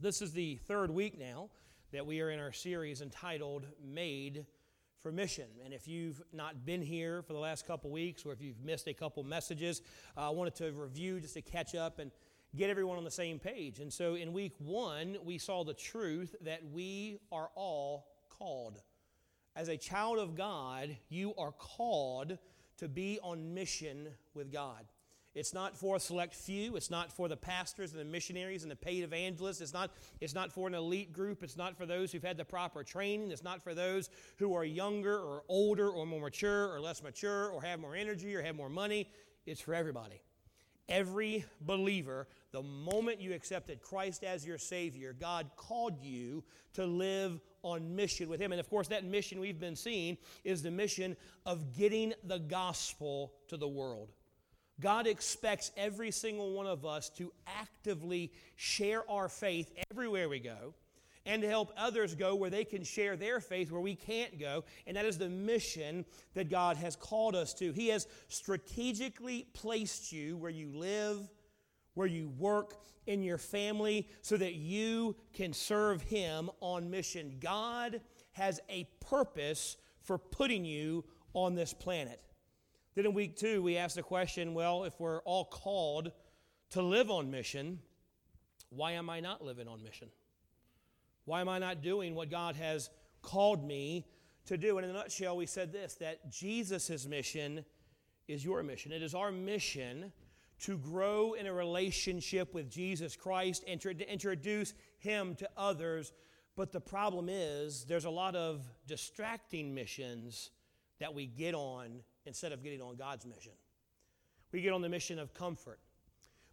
This is the third week now that we are in our series entitled Made for Mission. And if you've not been here for the last couple weeks or if you've missed a couple messages, uh, I wanted to review just to catch up and get everyone on the same page. And so in week one, we saw the truth that we are all called. As a child of God, you are called to be on mission with God. It's not for a select few. It's not for the pastors and the missionaries and the paid evangelists. It's not, it's not for an elite group. It's not for those who've had the proper training. It's not for those who are younger or older or more mature or less mature or have more energy or have more money. It's for everybody. Every believer, the moment you accepted Christ as your Savior, God called you to live on mission with Him. And of course, that mission we've been seeing is the mission of getting the gospel to the world. God expects every single one of us to actively share our faith everywhere we go and to help others go where they can share their faith where we can't go. And that is the mission that God has called us to. He has strategically placed you where you live, where you work, in your family, so that you can serve Him on mission. God has a purpose for putting you on this planet. Then in week two, we asked the question well, if we're all called to live on mission, why am I not living on mission? Why am I not doing what God has called me to do? And in a nutshell, we said this that Jesus' mission is your mission. It is our mission to grow in a relationship with Jesus Christ and to introduce Him to others. But the problem is, there's a lot of distracting missions that we get on instead of getting on God's mission. We get on the mission of comfort,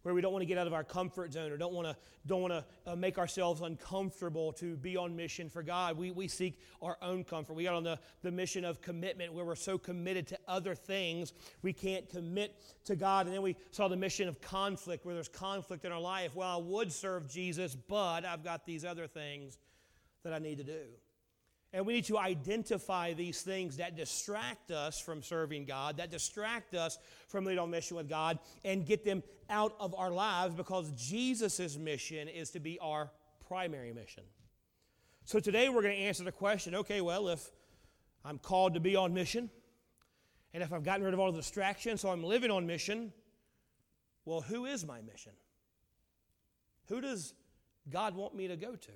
where we don't want to get out of our comfort zone or don't want to, don't want to uh, make ourselves uncomfortable to be on mission for God. We, we seek our own comfort. We got on the, the mission of commitment, where we're so committed to other things we can't commit to God. And then we saw the mission of conflict, where there's conflict in our life. Well, I would serve Jesus, but I've got these other things that I need to do. And we need to identify these things that distract us from serving God, that distract us from leading on mission with God, and get them out of our lives because Jesus' mission is to be our primary mission. So today we're going to answer the question okay, well, if I'm called to be on mission, and if I've gotten rid of all the distractions, so I'm living on mission, well, who is my mission? Who does God want me to go to?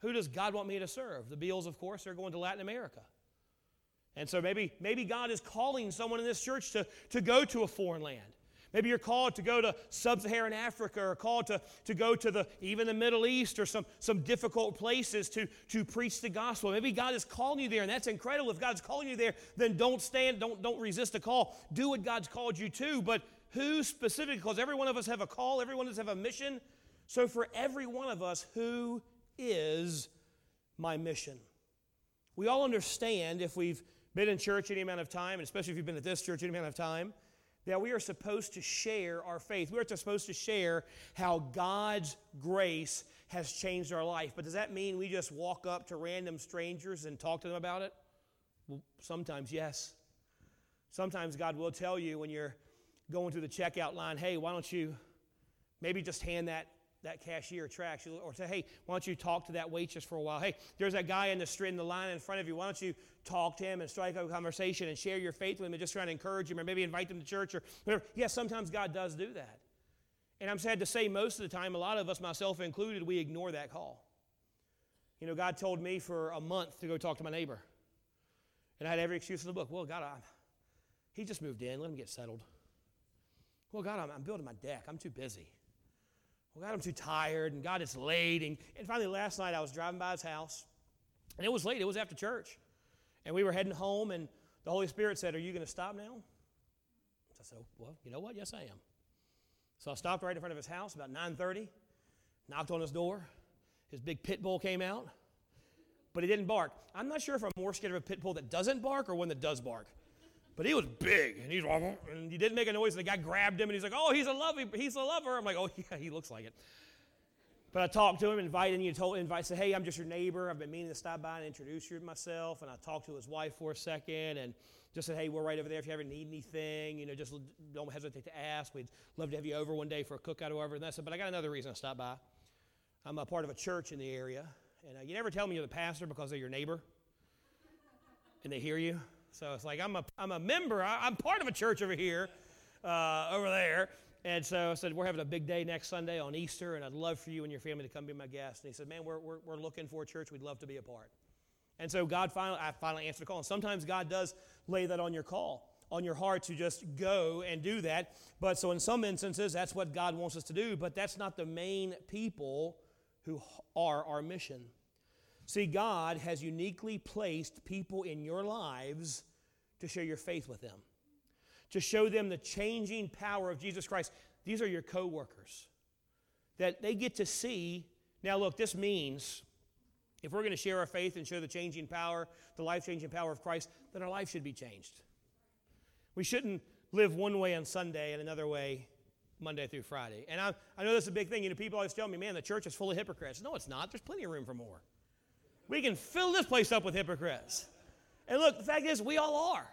Who does God want me to serve? The Beals, of course, are going to Latin America. And so maybe, maybe God is calling someone in this church to, to go to a foreign land. Maybe you're called to go to sub-Saharan Africa or called to, to go to the even the Middle East or some, some difficult places to, to preach the gospel. Maybe God is calling you there, and that's incredible. If God's calling you there, then don't stand, don't, don't resist the call. Do what God's called you to. But who specifically? Because every one of us have a call, every one of us have a mission. So for every one of us, who is my mission. We all understand if we've been in church any amount of time, and especially if you've been at this church any amount of time, that we are supposed to share our faith. We are supposed to share how God's grace has changed our life. But does that mean we just walk up to random strangers and talk to them about it? Well, sometimes, yes. Sometimes God will tell you when you're going through the checkout line, hey, why don't you maybe just hand that that cashier tracks you or say, hey, why don't you talk to that waitress for a while? Hey, there's that guy in the street in the line in front of you. Why don't you talk to him and strike up a conversation and share your faith with him and just try to encourage him or maybe invite them to church or whatever? Yes, sometimes God does do that. And I'm sad to say, most of the time, a lot of us, myself included, we ignore that call. You know, God told me for a month to go talk to my neighbor. And I had every excuse in the book. Well, God, I, he just moved in. Let him get settled. Well, God, I'm, I'm building my deck. I'm too busy. Well, God, I'm too tired, and God, it's late. And, and finally, last night, I was driving by his house, and it was late. It was after church. And we were heading home, and the Holy Spirit said, Are you going to stop now? So I said, oh, Well, you know what? Yes, I am. So I stopped right in front of his house about 9.30, knocked on his door. His big pit bull came out, but he didn't bark. I'm not sure if I'm more scared of a pit bull that doesn't bark or one that does bark. But he was big, and he's and he didn't make a noise. And the guy grabbed him, and he's like, "Oh, he's a lover. He's a lover." I'm like, "Oh yeah, he looks like it." But I talked to him, invited him, told, invite, said, "Hey, I'm just your neighbor. I've been meaning to stop by and introduce you to myself." And I talked to his wife for a second, and just said, "Hey, we're right over there. If you ever need anything, you know, just don't hesitate to ask. We'd love to have you over one day for a cookout or whatever." And I said, "But I got another reason to stop by." I'm a part of a church in the area. And uh, you never tell me you're the pastor because they're your neighbor and they hear you. So it's like, I'm a, I'm a member, I, am part of a church over here, uh, over there. And so I said, We're having a big day next Sunday on Easter, and I'd love for you and your family to come be my guest. And he said, Man, we're, we're, we're looking for a church. We'd love to be a part. And so God finally, I finally answered the call. And sometimes God does lay that on your call, on your heart to just go and do that. But so in some instances, that's what God wants us to do. But that's not the main people who are our mission. See, God has uniquely placed people in your lives to share your faith with them, to show them the changing power of Jesus Christ. These are your co workers that they get to see. Now, look, this means if we're going to share our faith and show the changing power, the life changing power of Christ, then our life should be changed. We shouldn't live one way on Sunday and another way Monday through Friday. And I, I know that's a big thing. You know, people always tell me, man, the church is full of hypocrites. No, it's not. There's plenty of room for more. We can fill this place up with hypocrites. And look, the fact is, we all are.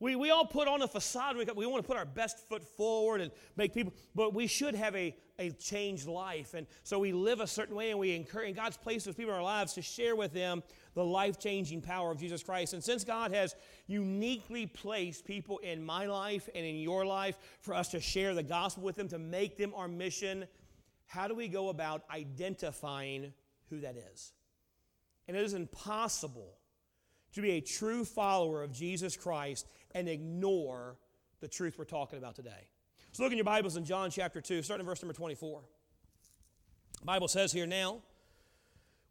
We, we all put on a facade. We, we want to put our best foot forward and make people, but we should have a, a changed life. And so we live a certain way and we encourage, and God's placed those people in our lives to share with them the life changing power of Jesus Christ. And since God has uniquely placed people in my life and in your life for us to share the gospel with them, to make them our mission, how do we go about identifying who that is? And it is impossible to be a true follower of Jesus Christ and ignore the truth we're talking about today. So look in your Bibles in John chapter 2, starting in verse number 24. The Bible says here now,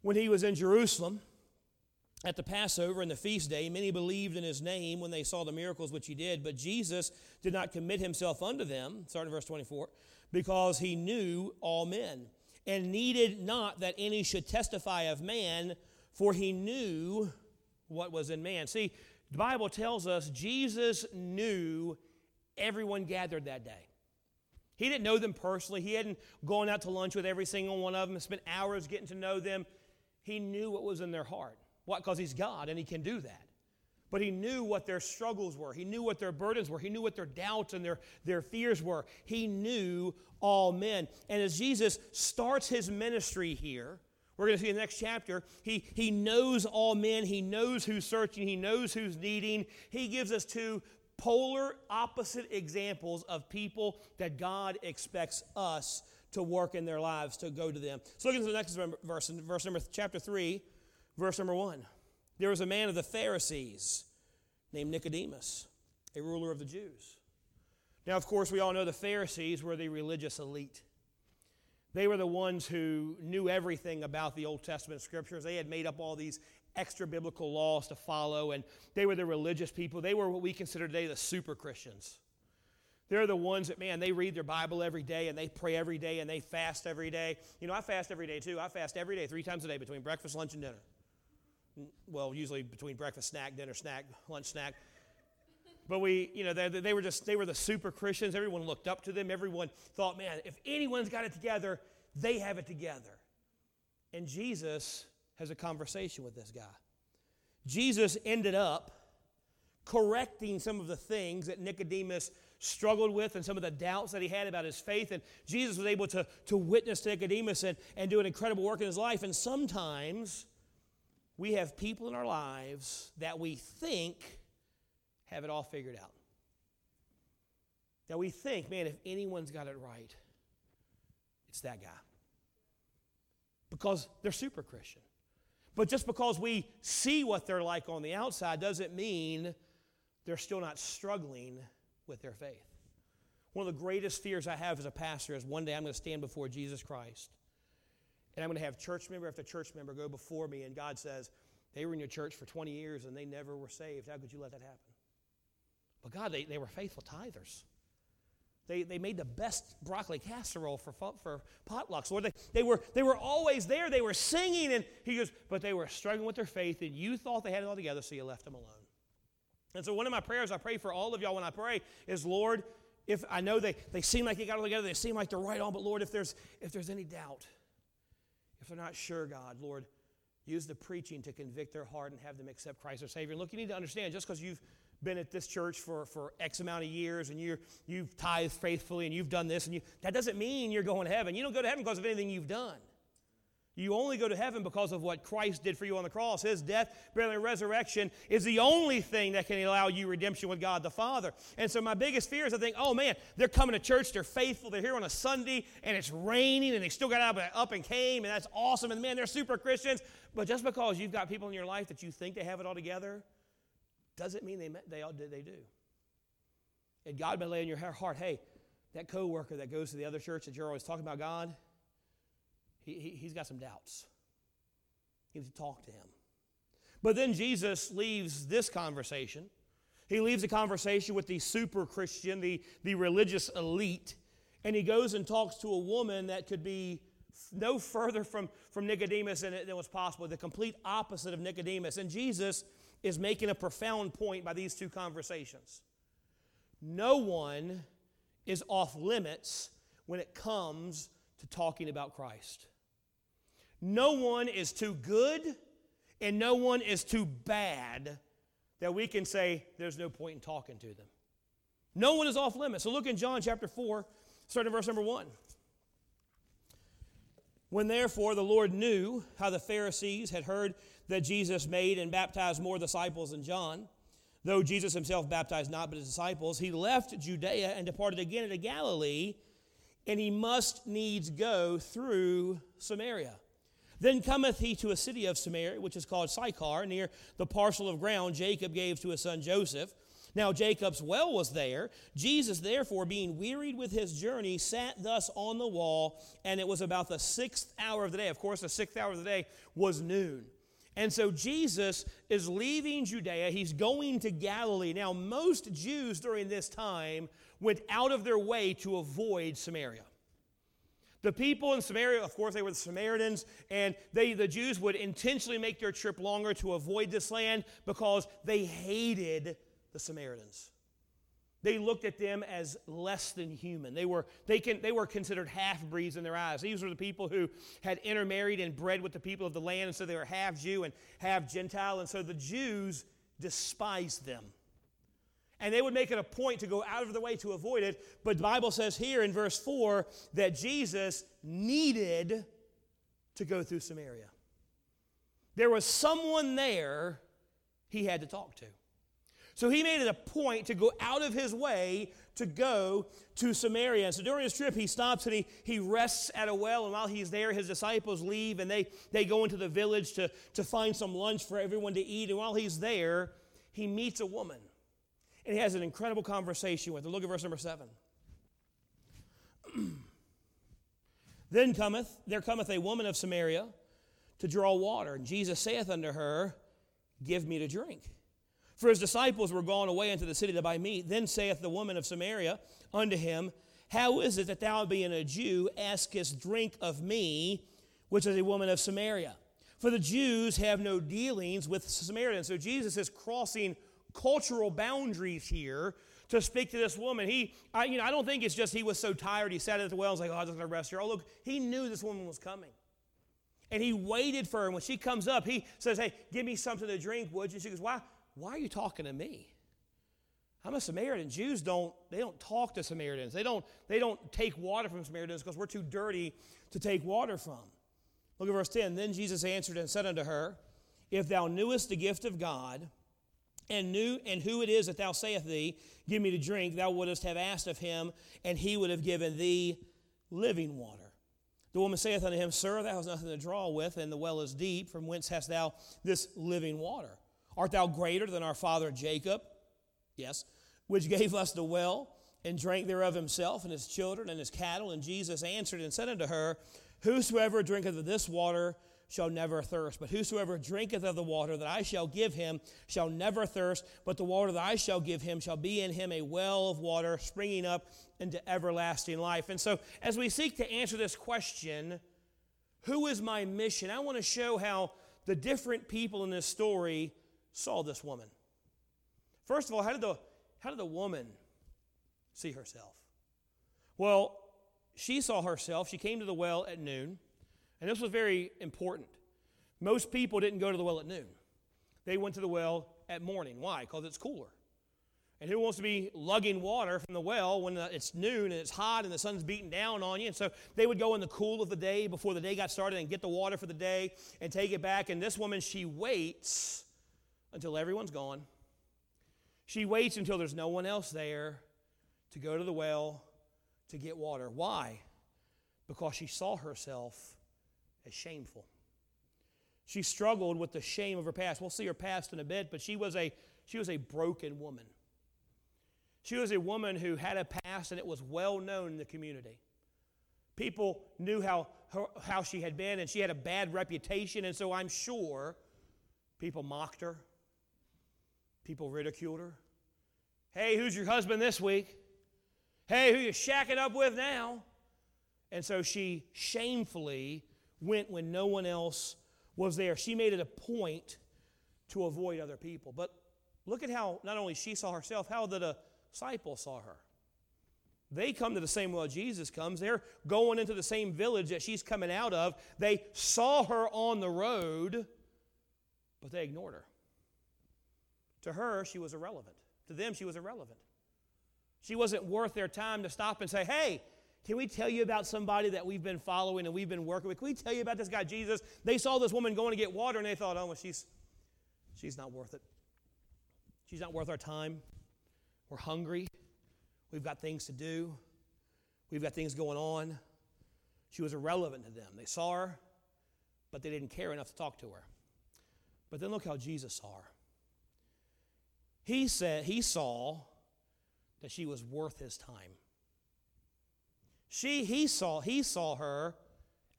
when he was in Jerusalem at the Passover and the feast day, many believed in his name when they saw the miracles which he did, but Jesus did not commit himself unto them, starting in verse 24, because he knew all men, and needed not that any should testify of man, for he knew what was in man. See, the Bible tells us Jesus knew everyone gathered that day. He didn't know them personally. He hadn't gone out to lunch with every single one of them and spent hours getting to know them. He knew what was in their heart. What? Because he's God and he can do that. But he knew what their struggles were. He knew what their burdens were. He knew what their doubts and their, their fears were. He knew all men. And as Jesus starts his ministry here, we're going to see in the next chapter, he, he knows all men. He knows who's searching. He knows who's needing. He gives us two polar opposite examples of people that God expects us to work in their lives, to go to them. So look at the next verse, verse number chapter 3, verse number 1. There was a man of the Pharisees named Nicodemus, a ruler of the Jews. Now, of course, we all know the Pharisees were the religious elite. They were the ones who knew everything about the Old Testament scriptures. They had made up all these extra biblical laws to follow, and they were the religious people. They were what we consider today the super Christians. They're the ones that, man, they read their Bible every day and they pray every day and they fast every day. You know, I fast every day too. I fast every day, three times a day between breakfast, lunch, and dinner. Well, usually between breakfast, snack, dinner, snack, lunch, snack. But we, you know, they, they were just, they were the super Christians. Everyone looked up to them. Everyone thought, man, if anyone's got it together, they have it together. And Jesus has a conversation with this guy. Jesus ended up correcting some of the things that Nicodemus struggled with and some of the doubts that he had about his faith. And Jesus was able to, to witness to Nicodemus and, and do an incredible work in his life. And sometimes we have people in our lives that we think have it all figured out. That we think, man, if anyone's got it right, it's that guy. Because they're super Christian. But just because we see what they're like on the outside doesn't mean they're still not struggling with their faith. One of the greatest fears I have as a pastor is one day I'm going to stand before Jesus Christ and I'm going to have church member after church member go before me, and God says, They were in your church for 20 years and they never were saved. How could you let that happen? But God, they, they were faithful tithers. They, they made the best broccoli casserole for, for potlucks. Lord, they, they, were, they were always there. They were singing. And he goes, but they were struggling with their faith, and you thought they had it all together, so you left them alone. And so one of my prayers I pray for all of y'all when I pray is, Lord, if I know they, they seem like they got it all together, they seem like they're right on, but Lord, if there's, if there's any doubt, if they're not sure, God, Lord, use the preaching to convict their heart and have them accept Christ as Savior. And look, you need to understand, just because you've been at this church for, for X amount of years and you're, you've tithed faithfully and you've done this, and you, that doesn't mean you're going to heaven. You don't go to heaven because of anything you've done. You only go to heaven because of what Christ did for you on the cross. His death, burial, and resurrection is the only thing that can allow you redemption with God the Father. And so my biggest fear is I think, oh man, they're coming to church, they're faithful, they're here on a Sunday, and it's raining, and they still got up, up and came, and that's awesome, and man, they're super Christians. But just because you've got people in your life that you think they have it all together, doesn't mean they, they, they do. And God may lay in your heart, hey, that coworker that goes to the other church that you're always talking about God, he, he, he's got some doubts. You need to talk to him. But then Jesus leaves this conversation. He leaves the conversation with the super Christian, the, the religious elite, and he goes and talks to a woman that could be no further from, from Nicodemus than, than was possible, the complete opposite of Nicodemus. And Jesus is making a profound point by these two conversations. No one is off limits when it comes to talking about Christ. No one is too good and no one is too bad that we can say there's no point in talking to them. No one is off limits. So look in John chapter 4, starting verse number 1. When therefore the Lord knew how the Pharisees had heard that Jesus made and baptized more disciples than John, though Jesus himself baptized not but his disciples, he left Judea and departed again into Galilee, and he must needs go through Samaria. Then cometh he to a city of Samaria, which is called Sychar, near the parcel of ground Jacob gave to his son Joseph. Now Jacob's well was there. Jesus, therefore, being wearied with his journey, sat thus on the wall, and it was about the sixth hour of the day. Of course, the sixth hour of the day was noon. And so Jesus is leaving Judea. He's going to Galilee. Now, most Jews during this time went out of their way to avoid Samaria. The people in Samaria, of course, they were the Samaritans, and they, the Jews would intentionally make their trip longer to avoid this land because they hated the Samaritans. They looked at them as less than human. They were, they can, they were considered half breeds in their eyes. These were the people who had intermarried and bred with the people of the land, and so they were half Jew and half Gentile, and so the Jews despised them. And they would make it a point to go out of the way to avoid it. But the Bible says here in verse 4 that Jesus needed to go through Samaria. There was someone there he had to talk to. So he made it a point to go out of his way to go to Samaria. And so during his trip, he stops and he, he rests at a well. And while he's there, his disciples leave and they, they go into the village to, to find some lunch for everyone to eat. And while he's there, he meets a woman and he has an incredible conversation with her. Look at verse number seven. then cometh, there cometh a woman of Samaria to draw water, and Jesus saith unto her, Give me to drink. For his disciples were gone away into the city to buy meat. Then saith the woman of Samaria unto him, How is it that thou, being a Jew, askest drink of me, which is a woman of Samaria? For the Jews have no dealings with Samaritans. So Jesus is crossing cultural boundaries here to speak to this woman. He, I, you know, I don't think it's just he was so tired he sat at the well and was like, oh, I'm just to rest here. Oh, look, he knew this woman was coming. And he waited for her. And when she comes up, he says, hey, give me something to drink, would you? She goes, why, why are you talking to me? I'm a Samaritan. Jews don't, they don't talk to Samaritans. They don't, they don't take water from Samaritans because we're too dirty to take water from. Look at verse 10. Then Jesus answered and said unto her, If thou knewest the gift of God, and knew and who it is that thou sayest thee, Give me to drink, thou wouldst have asked of him, and he would have given thee living water. The woman saith unto him, Sir, thou hast nothing to draw with, and the well is deep. From whence hast thou this living water? Art thou greater than our father Jacob? Yes, which gave us the well, and drank thereof himself, and his children, and his cattle. And Jesus answered and said unto her, Whosoever drinketh of this water shall never thirst. But whosoever drinketh of the water that I shall give him shall never thirst, but the water that I shall give him shall be in him a well of water springing up into everlasting life. And so, as we seek to answer this question, who is my mission? I want to show how the different people in this story saw this woman. First of all, how did the, how did the woman see herself? Well, she saw herself. She came to the well at noon. And this was very important. Most people didn't go to the well at noon, they went to the well at morning. Why? Because it's cooler. And who wants to be lugging water from the well when it's noon and it's hot and the sun's beating down on you? And so they would go in the cool of the day before the day got started and get the water for the day and take it back. And this woman, she waits until everyone's gone. She waits until there's no one else there to go to the well to get water. Why? Because she saw herself as shameful. She struggled with the shame of her past. We'll see her past in a bit, but she was a, she was a broken woman. She was a woman who had a past and it was well known in the community. People knew how, how she had been, and she had a bad reputation, and so I'm sure people mocked her, people ridiculed her. Hey, who's your husband this week? Hey, who you shacking up with now? And so she shamefully went when no one else was there. She made it a point to avoid other people. But look at how not only she saw herself, how the disciples saw her. They come to the same well Jesus comes. They're going into the same village that she's coming out of. They saw her on the road, but they ignored her. To her, she was irrelevant. To them, she was irrelevant. She wasn't worth their time to stop and say, hey, can we tell you about somebody that we've been following and we've been working with? Can we tell you about this guy, Jesus? They saw this woman going to get water and they thought, oh, well, she's, she's not worth it. She's not worth our time. We're hungry. We've got things to do. We've got things going on. She was irrelevant to them. They saw her, but they didn't care enough to talk to her. But then look how Jesus saw her. He said he saw that she was worth his time. She he saw he saw her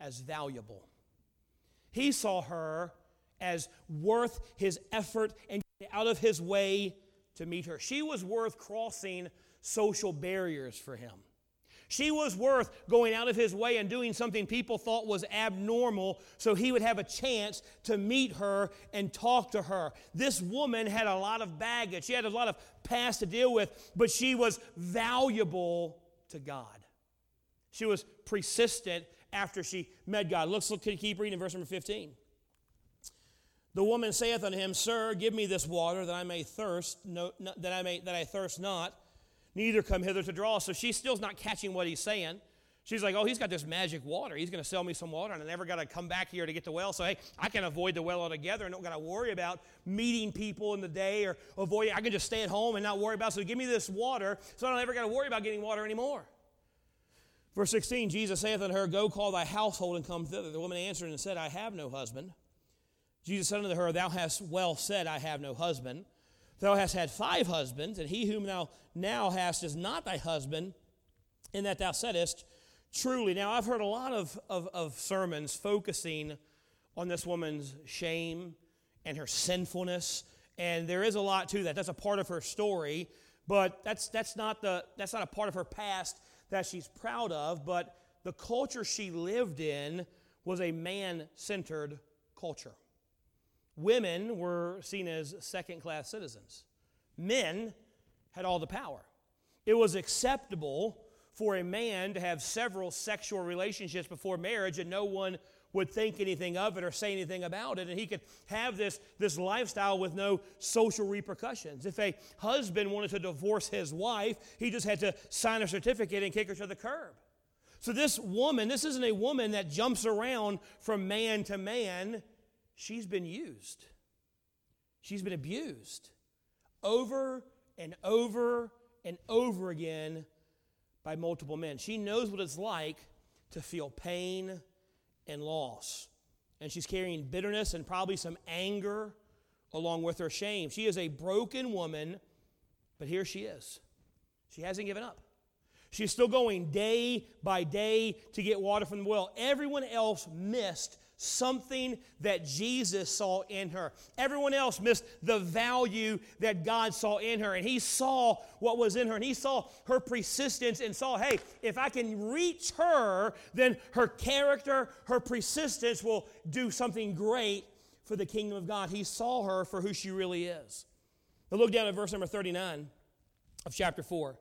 as valuable. He saw her as worth his effort and out of his way to meet her. She was worth crossing social barriers for him. She was worth going out of his way and doing something people thought was abnormal so he would have a chance to meet her and talk to her. This woman had a lot of baggage, she had a lot of past to deal with, but she was valuable to God. She was persistent after she met God. Let's look, keep reading verse number 15. The woman saith unto him, Sir, give me this water that I may thirst, no, that I may that I thirst not, neither come hither to draw. So she still's not catching what he's saying. She's like, oh, he's got this magic water. He's going to sell me some water, and I never got to come back here to get the well. So, hey, I can avoid the well altogether and don't got to worry about meeting people in the day or avoid. I can just stay at home and not worry about. So, give me this water, so I don't ever got to worry about getting water anymore. Verse 16, Jesus saith unto her, Go call thy household and come thither. The woman answered and said, I have no husband. Jesus said unto her, Thou hast well said, I have no husband. Thou hast had five husbands, and he whom thou now hast is not thy husband, in that thou saidst, Truly. Now, I've heard a lot of, of, of sermons focusing on this woman's shame and her sinfulness, and there is a lot to that. That's a part of her story, but that's, that's, not, the, that's not a part of her past that she's proud of, but the culture she lived in was a man centered culture women were seen as second class citizens. Men had all the power. It was acceptable for a man to have several sexual relationships before marriage, and no one would think anything of it or say anything about it. And he could have this, this lifestyle with no social repercussions. If a husband wanted to divorce his wife, he just had to sign a certificate and kick her to the curb. So, this woman, this isn't a woman that jumps around from man to man she's been used. She's been abused over and over and over again by multiple men. She knows what it's like to feel pain and loss. And she's carrying bitterness and probably some anger along with her shame. She is a broken woman, but here she is. She hasn't given up. She's still going day by day to get water from the well. Everyone else missed something that Jesus saw in her. Everyone else missed the value that God saw in her. And He saw what was in her. And He saw her persistence and saw, hey, if I can reach her, then her character, her persistence will do something great for the kingdom of God. He saw her for who she really is. Now look down at verse number 39 of chapter 4.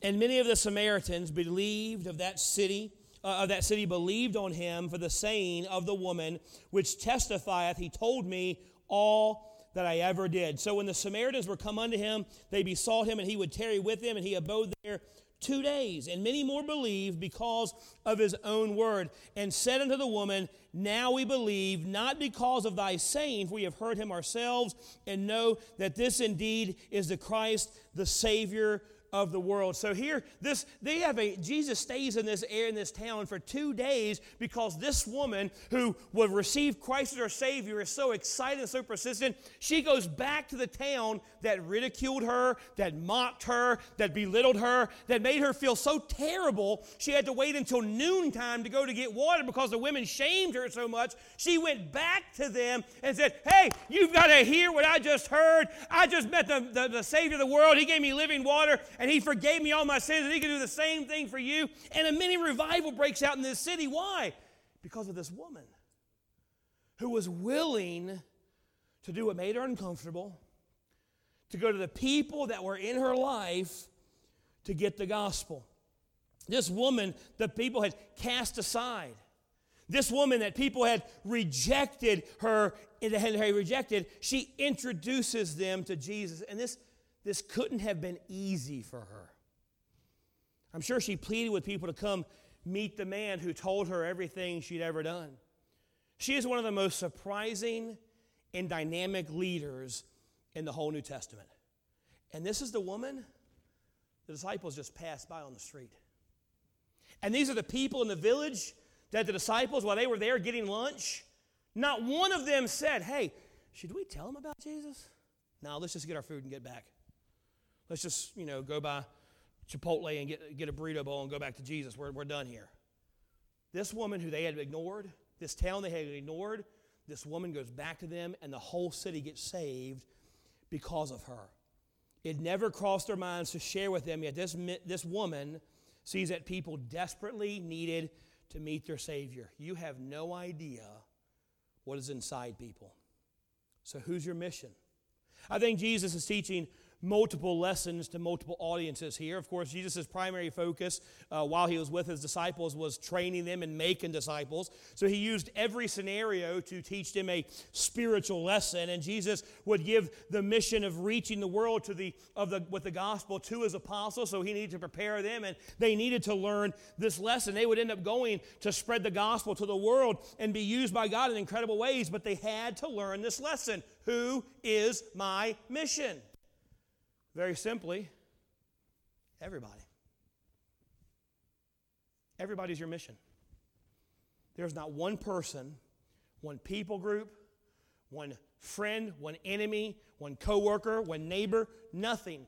And many of the Samaritans believed of that city uh, of that city believed on him for the saying of the woman, which testifieth, he told me all that I ever did. So when the Samaritans were come unto him, they besought him, and he would tarry with them, and he abode there two days. And many more believed because of his own word, and said unto the woman, Now we believe, not because of thy saying, for we have heard him ourselves, and know that this indeed is the Christ, the Savior of the world. So here, this they have a Jesus stays in this air in this town for two days because this woman who would receive Christ as her Savior is so excited and so persistent. She goes back to the town that ridiculed her, that mocked her, that belittled her, that made her feel so terrible. She had to wait until noontime to go to get water because the women shamed her so much. She went back to them and said, Hey, you've got to hear what I just heard. I just met the, the, the Savior of the world. He gave me living water and he forgave me all my sins, and he can do the same thing for you. And a mini revival breaks out in this city. Why? Because of this woman who was willing to do what made her uncomfortable, to go to the people that were in her life to get the gospel. This woman, the people had cast aside. This woman that people had rejected her, had rejected, she introduces them to Jesus. And this this couldn't have been easy for her. I'm sure she pleaded with people to come meet the man who told her everything she'd ever done. She is one of the most surprising and dynamic leaders in the whole New Testament. And this is the woman the disciples just passed by on the street. And these are the people in the village that the disciples, while they were there getting lunch, not one of them said, Hey, should we tell them about Jesus? No, let's just get our food and get back. Let's just, you know, go by Chipotle and get, get a burrito bowl and go back to Jesus. We're, we're done here. This woman who they had ignored, this town they had ignored, this woman goes back to them, and the whole city gets saved because of her. It never crossed their minds to share with them, yet this, this woman sees that people desperately needed to meet their Savior. You have no idea what is inside people. So, who's your mission? I think Jesus is teaching multiple lessons to multiple audiences here. Of course, Jesus' primary focus uh, while he was with his disciples was training them and making disciples. So he used every scenario to teach them a spiritual lesson. And Jesus would give the mission of reaching the world to the, of the, with the gospel to his apostles. So he needed to prepare them, and they needed to learn this lesson. They would end up going to spread the gospel to the world and be used by God in incredible ways, but they had to learn this lesson. Who is my mission? Very simply, everybody. Everybody's your mission. There's not one person, one people group, one friend, one enemy, one coworker, one neighbor, nothing.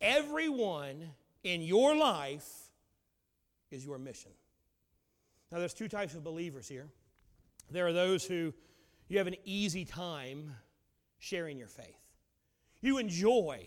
Everyone in your life is your mission. Now, there's two types of believers here. There are those who you have an easy time sharing your faith. You enjoy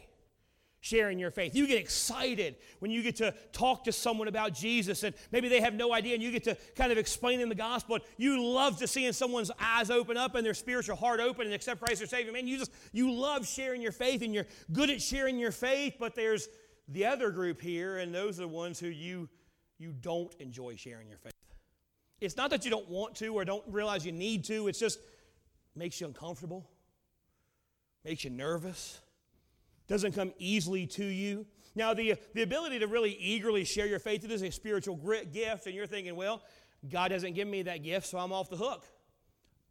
sharing your faith. You get excited when you get to talk to someone about Jesus and maybe they have no idea and you get to kind of explain them the gospel. You love to seeing someone's eyes open up and their spiritual heart open and accept Christ as Savior. Man, you just you love sharing your faith and you're good at sharing your faith, but there's the other group here and those are the ones who you you don't enjoy sharing your faith. It's not that you don't want to or don't realize you need to, it's just makes you uncomfortable, makes you nervous doesn't come easily to you. Now, the, the ability to really eagerly share your faith, it is a spiritual gift, and you're thinking, well, God doesn't give me that gift, so I'm off the hook.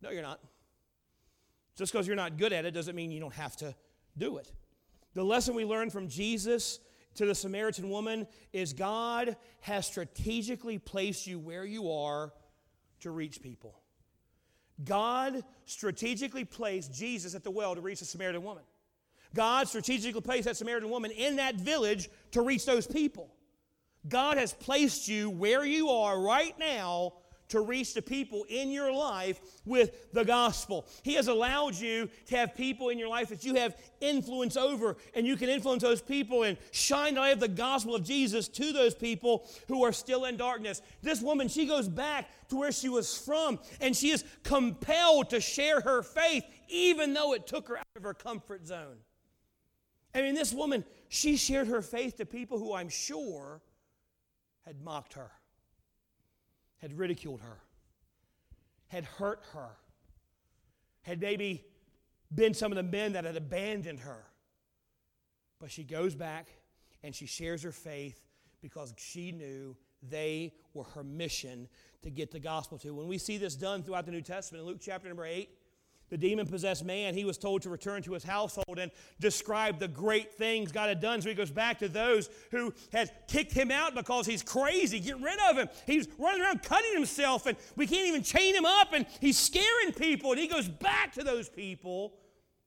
No, you're not. Just because you're not good at it doesn't mean you don't have to do it. The lesson we learn from Jesus to the Samaritan woman is God has strategically placed you where you are to reach people. God strategically placed Jesus at the well to reach the Samaritan woman. God strategically placed that Samaritan woman in that village to reach those people. God has placed you where you are right now to reach the people in your life with the gospel. He has allowed you to have people in your life that you have influence over, and you can influence those people and shine the light of the gospel of Jesus to those people who are still in darkness. This woman, she goes back to where she was from, and she is compelled to share her faith, even though it took her out of her comfort zone. I mean, this woman, she shared her faith to people who I'm sure had mocked her, had ridiculed her, had hurt her, had maybe been some of the men that had abandoned her. But she goes back and she shares her faith because she knew they were her mission to get the gospel to. When we see this done throughout the New Testament, in Luke chapter number 8, the demon possessed man, he was told to return to his household and describe the great things God had done. So he goes back to those who had kicked him out because he's crazy. Get rid of him. He's running around cutting himself, and we can't even chain him up, and he's scaring people. And he goes back to those people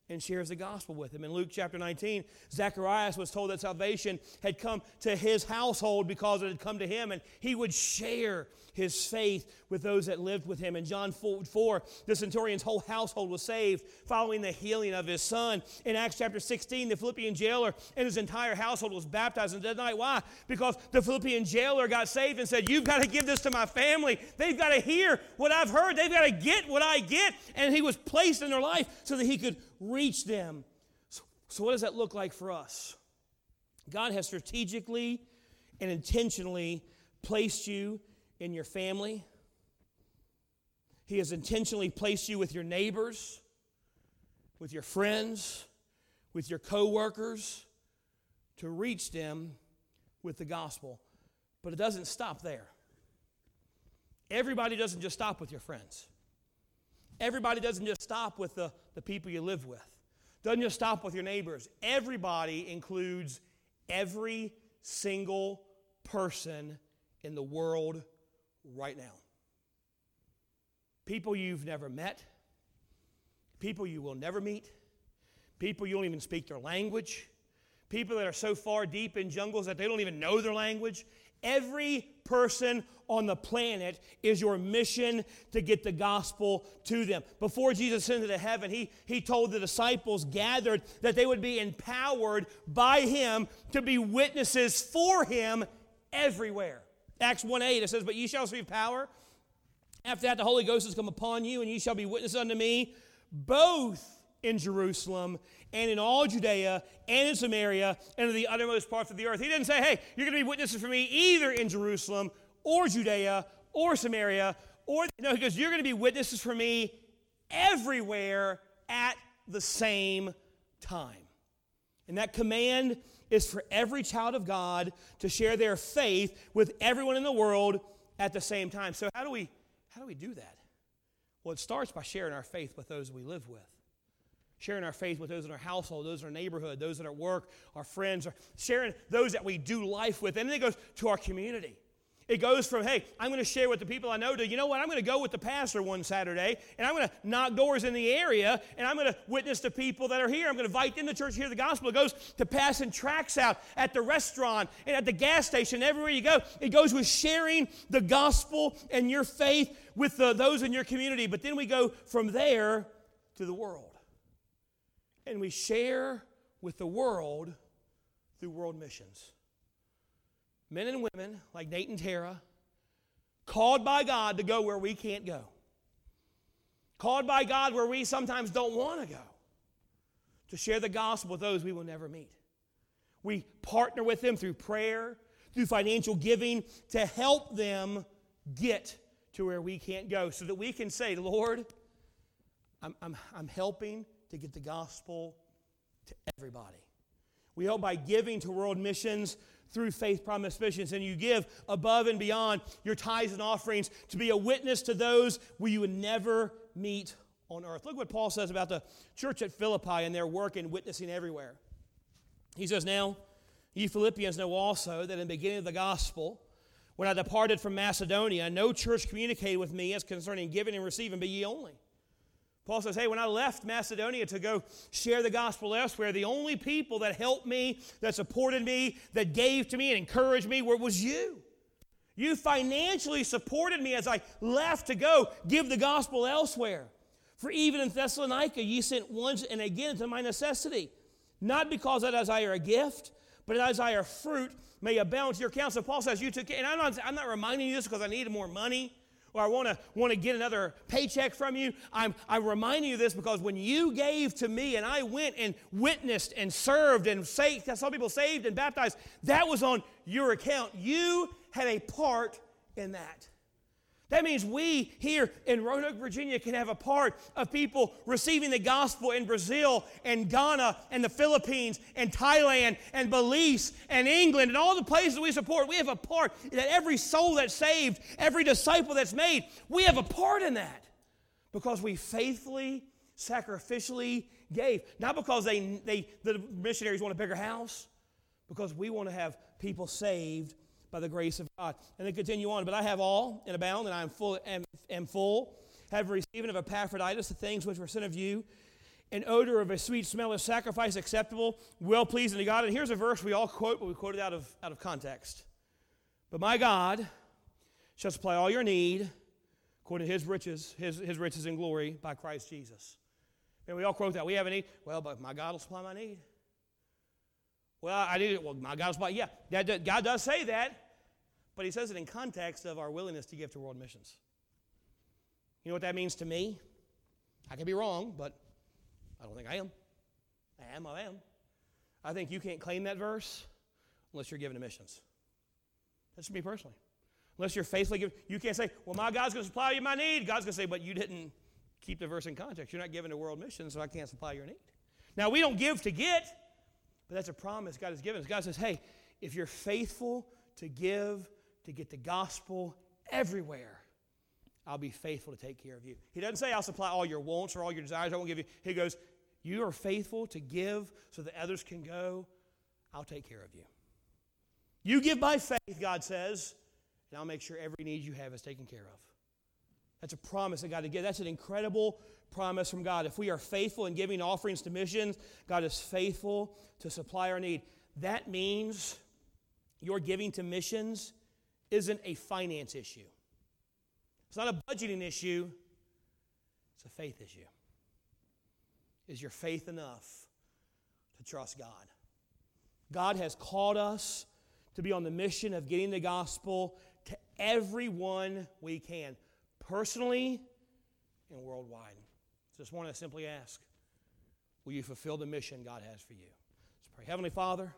and shares the gospel with him. In Luke chapter 19, Zacharias was told that salvation had come to his household because it had come to him, and he would share his faith with those that lived with him. In John 4, 4, the centurion's whole household was saved following the healing of his son. In Acts chapter 16, the Philippian jailer and his entire household was baptized in dead night. Why? Because the Philippian jailer got saved and said, You've got to give this to my family. They've got to hear what I've heard. They've got to get what I get. And he was placed in their life so that he could reach them. So, so what does that look like for us? God has strategically and intentionally placed you in your family. He has intentionally placed you with your neighbors, with your friends, with your coworkers to reach them with the gospel. But it doesn't stop there. Everybody doesn't just stop with your friends. Everybody doesn't just stop with the, the people you live with. Doesn't just stop with your neighbors. Everybody includes every single person in the world right now. People you've never met, people you will never meet, people you don't even speak their language, people that are so far deep in jungles that they don't even know their language. Every person on the planet is your mission to get the gospel to them. Before Jesus ascended to heaven, he, he told the disciples gathered that they would be empowered by him to be witnesses for him everywhere. Acts 1 8, it says, But ye shall receive power. After that, the Holy Ghost has come upon you, and you shall be witnesses unto me, both in Jerusalem and in all Judea and in Samaria and in the uttermost parts of the earth. He didn't say, Hey, you're going to be witnesses for me either in Jerusalem or Judea or Samaria, or, no, he goes, You're going to be witnesses for me everywhere at the same time. And that command is for every child of God to share their faith with everyone in the world at the same time. So how do we how do we do that? Well, it starts by sharing our faith with those we live with. Sharing our faith with those in our household, those in our neighborhood, those at our work, our friends, sharing those that we do life with. And then it goes to our community. It goes from, hey, I'm going to share with the people I know to, you know what, I'm going to go with the pastor one Saturday and I'm going to knock doors in the area and I'm going to witness to people that are here. I'm going to invite them to church to hear the gospel. It goes to passing tracts out at the restaurant and at the gas station, everywhere you go. It goes with sharing the gospel and your faith with the, those in your community. But then we go from there to the world. And we share with the world through world missions men and women like Nate and Tara, called by God to go where we can't go. Called by God where we sometimes don't want to go. To share the gospel with those we will never meet. We partner with them through prayer, through financial giving to help them get to where we can't go so that we can say, Lord, I'm, I'm, I'm helping to get the gospel to everybody. We hope by giving to world missions, through faith promise missions and you give above and beyond your tithes and offerings to be a witness to those where you would never meet on earth. Look what Paul says about the church at Philippi and their work in witnessing everywhere. He says, Now, ye Philippians know also that in the beginning of the gospel, when I departed from Macedonia, no church communicated with me as concerning giving and receiving, but ye only. Paul says, Hey, when I left Macedonia to go share the gospel elsewhere, the only people that helped me, that supported me, that gave to me and encouraged me were, was you. You financially supported me as I left to go give the gospel elsewhere. For even in Thessalonica, ye sent once and again to my necessity, not because I desire a gift, but I desire fruit may abound to your. So Paul says, You took, and I'm not, I'm not reminding you this because I needed more money or I want to want to get another paycheck from you. I'm, I'm reminding you this because when you gave to me and I went and witnessed and served and saved, some people saved and baptized, that was on your account. You had a part in that. That means we here in Roanoke, Virginia can have a part of people receiving the gospel in Brazil and Ghana and the Philippines and Thailand and Belize and England and all the places we support. We have a part in that every soul that's saved, every disciple that's made, we have a part in that because we faithfully, sacrificially gave. Not because they, they, the missionaries want a bigger house, because we want to have people saved by the grace of God. And then continue on. But I have all and abound, and I am full, am, am full, have received of Epaphroditus the things which were sent of you, an odor of a sweet smell of sacrifice acceptable, well pleasing to God. And here's a verse we all quote, but we quote it out of, out of context. But my God shall supply all your need according to his riches, his, his riches and glory by Christ Jesus. And we all quote that. We have a need. Well, but my God will supply my need. Well, I need it. Well, my God will supply. Yeah, that, God does say that, but he says it in context of our willingness to give to world missions. You know what that means to me? I could be wrong, but I don't think I am. I am, I am. I think you can't claim that verse unless you're giving to missions. That's me personally. Unless you're faithfully given, you can't say, well, my God's going to supply you my need. God's going to say, but you didn't keep the verse in context. You're not giving to world missions, so I can't supply your need. Now, we don't give to get, but that's a promise God has given us. God says, hey, if you're faithful to give, to get the gospel everywhere, I'll be faithful to take care of you. He doesn't say, I'll supply all your wants or all your desires. I won't give you. He goes, You are faithful to give so that others can go. I'll take care of you. You give by faith, God says, and I'll make sure every need you have is taken care of. That's a promise that God to give. That's an incredible promise from God. If we are faithful in giving offerings to missions, God is faithful to supply our need. That means your giving to missions isn't a finance issue. It's not a budgeting issue, it's a faith issue. Is your faith enough to trust God? God has called us to be on the mission of getting the gospel to everyone we can, personally and worldwide. So just want to simply ask will you fulfill the mission God has for you? Let's pray. Heavenly Father,